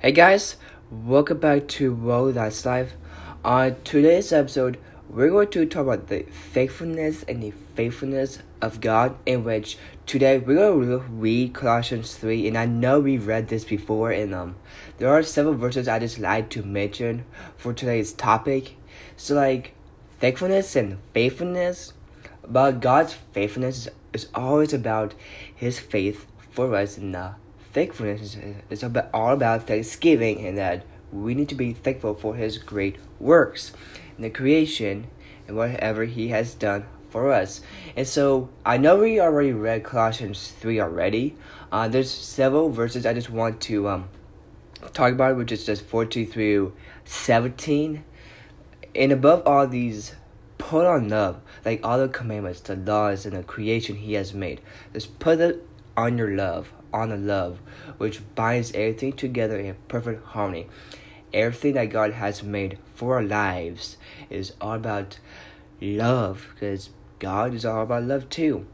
Hey guys, welcome back to World That's Life. On today's episode, we're going to talk about the faithfulness and the faithfulness of God. In which today we're going to read Colossians three, and I know we've read this before, and um, there are several verses I just like to mention for today's topic. So like thankfulness and faithfulness, but God's faithfulness is always about His faith for us in the thankfulness is about, all about thanksgiving and that we need to be thankful for his great works in the creation and whatever he has done for us. And so I know we already read Colossians 3 already. Uh, there's several verses I just want to um, talk about, which is just 14 through 17. And above all these, put on love, like all the commandments, the laws, and the creation he has made. Just put it on your love on the love, which binds everything together in perfect harmony. Everything that God has made for our lives is all about love, because God is all about love too.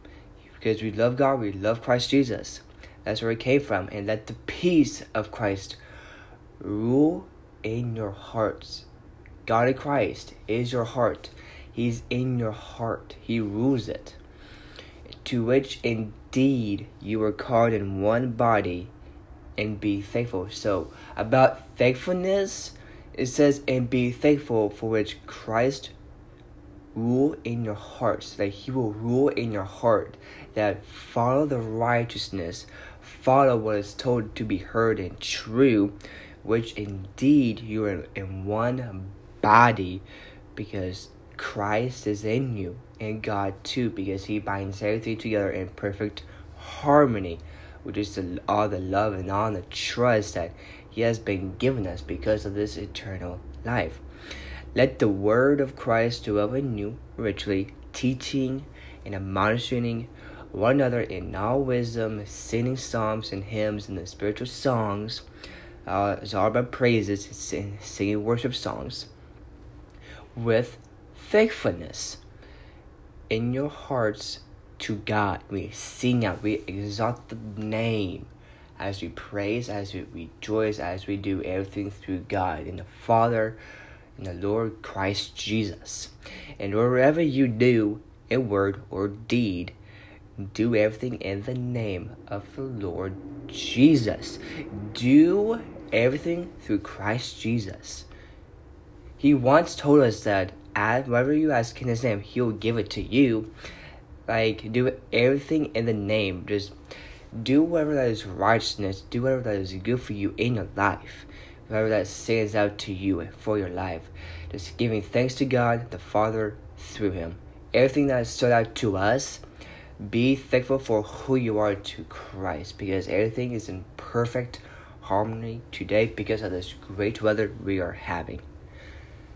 Because we love God, we love Christ Jesus. That's where it came from. And let the peace of Christ rule in your hearts. God in Christ is your heart. He's in your heart. He rules it. To which indeed you were called in one body and be thankful. So, about thankfulness, it says, and be thankful for which Christ rule in your hearts, that he will rule in your heart, that follow the righteousness, follow what is told to be heard and true, which indeed you are in one body, because Christ is in you and God too, because He binds everything together in perfect harmony, which is the, all the love and all the trust that He has been given us because of this eternal life. Let the word of Christ dwell in you richly, teaching and admonishing one another in all wisdom, singing psalms and hymns and the spiritual songs. Uh, it's all about praises, singing worship songs with thankfulness in your hearts to God. We sing out, we exalt the name as we praise, as we rejoice, as we do everything through God in the Father, in the Lord Christ Jesus. And wherever you do a word or deed, do everything in the name of the Lord Jesus. Do everything through Christ Jesus. He once told us that as whatever you ask in his name, he will give it to you. Like do everything in the name. Just do whatever that is righteousness. Do whatever that is good for you in your life. Whatever that stands out to you for your life. Just giving thanks to God the Father through Him. Everything that stood out to us, be thankful for who you are to Christ because everything is in perfect harmony today because of this great weather we are having.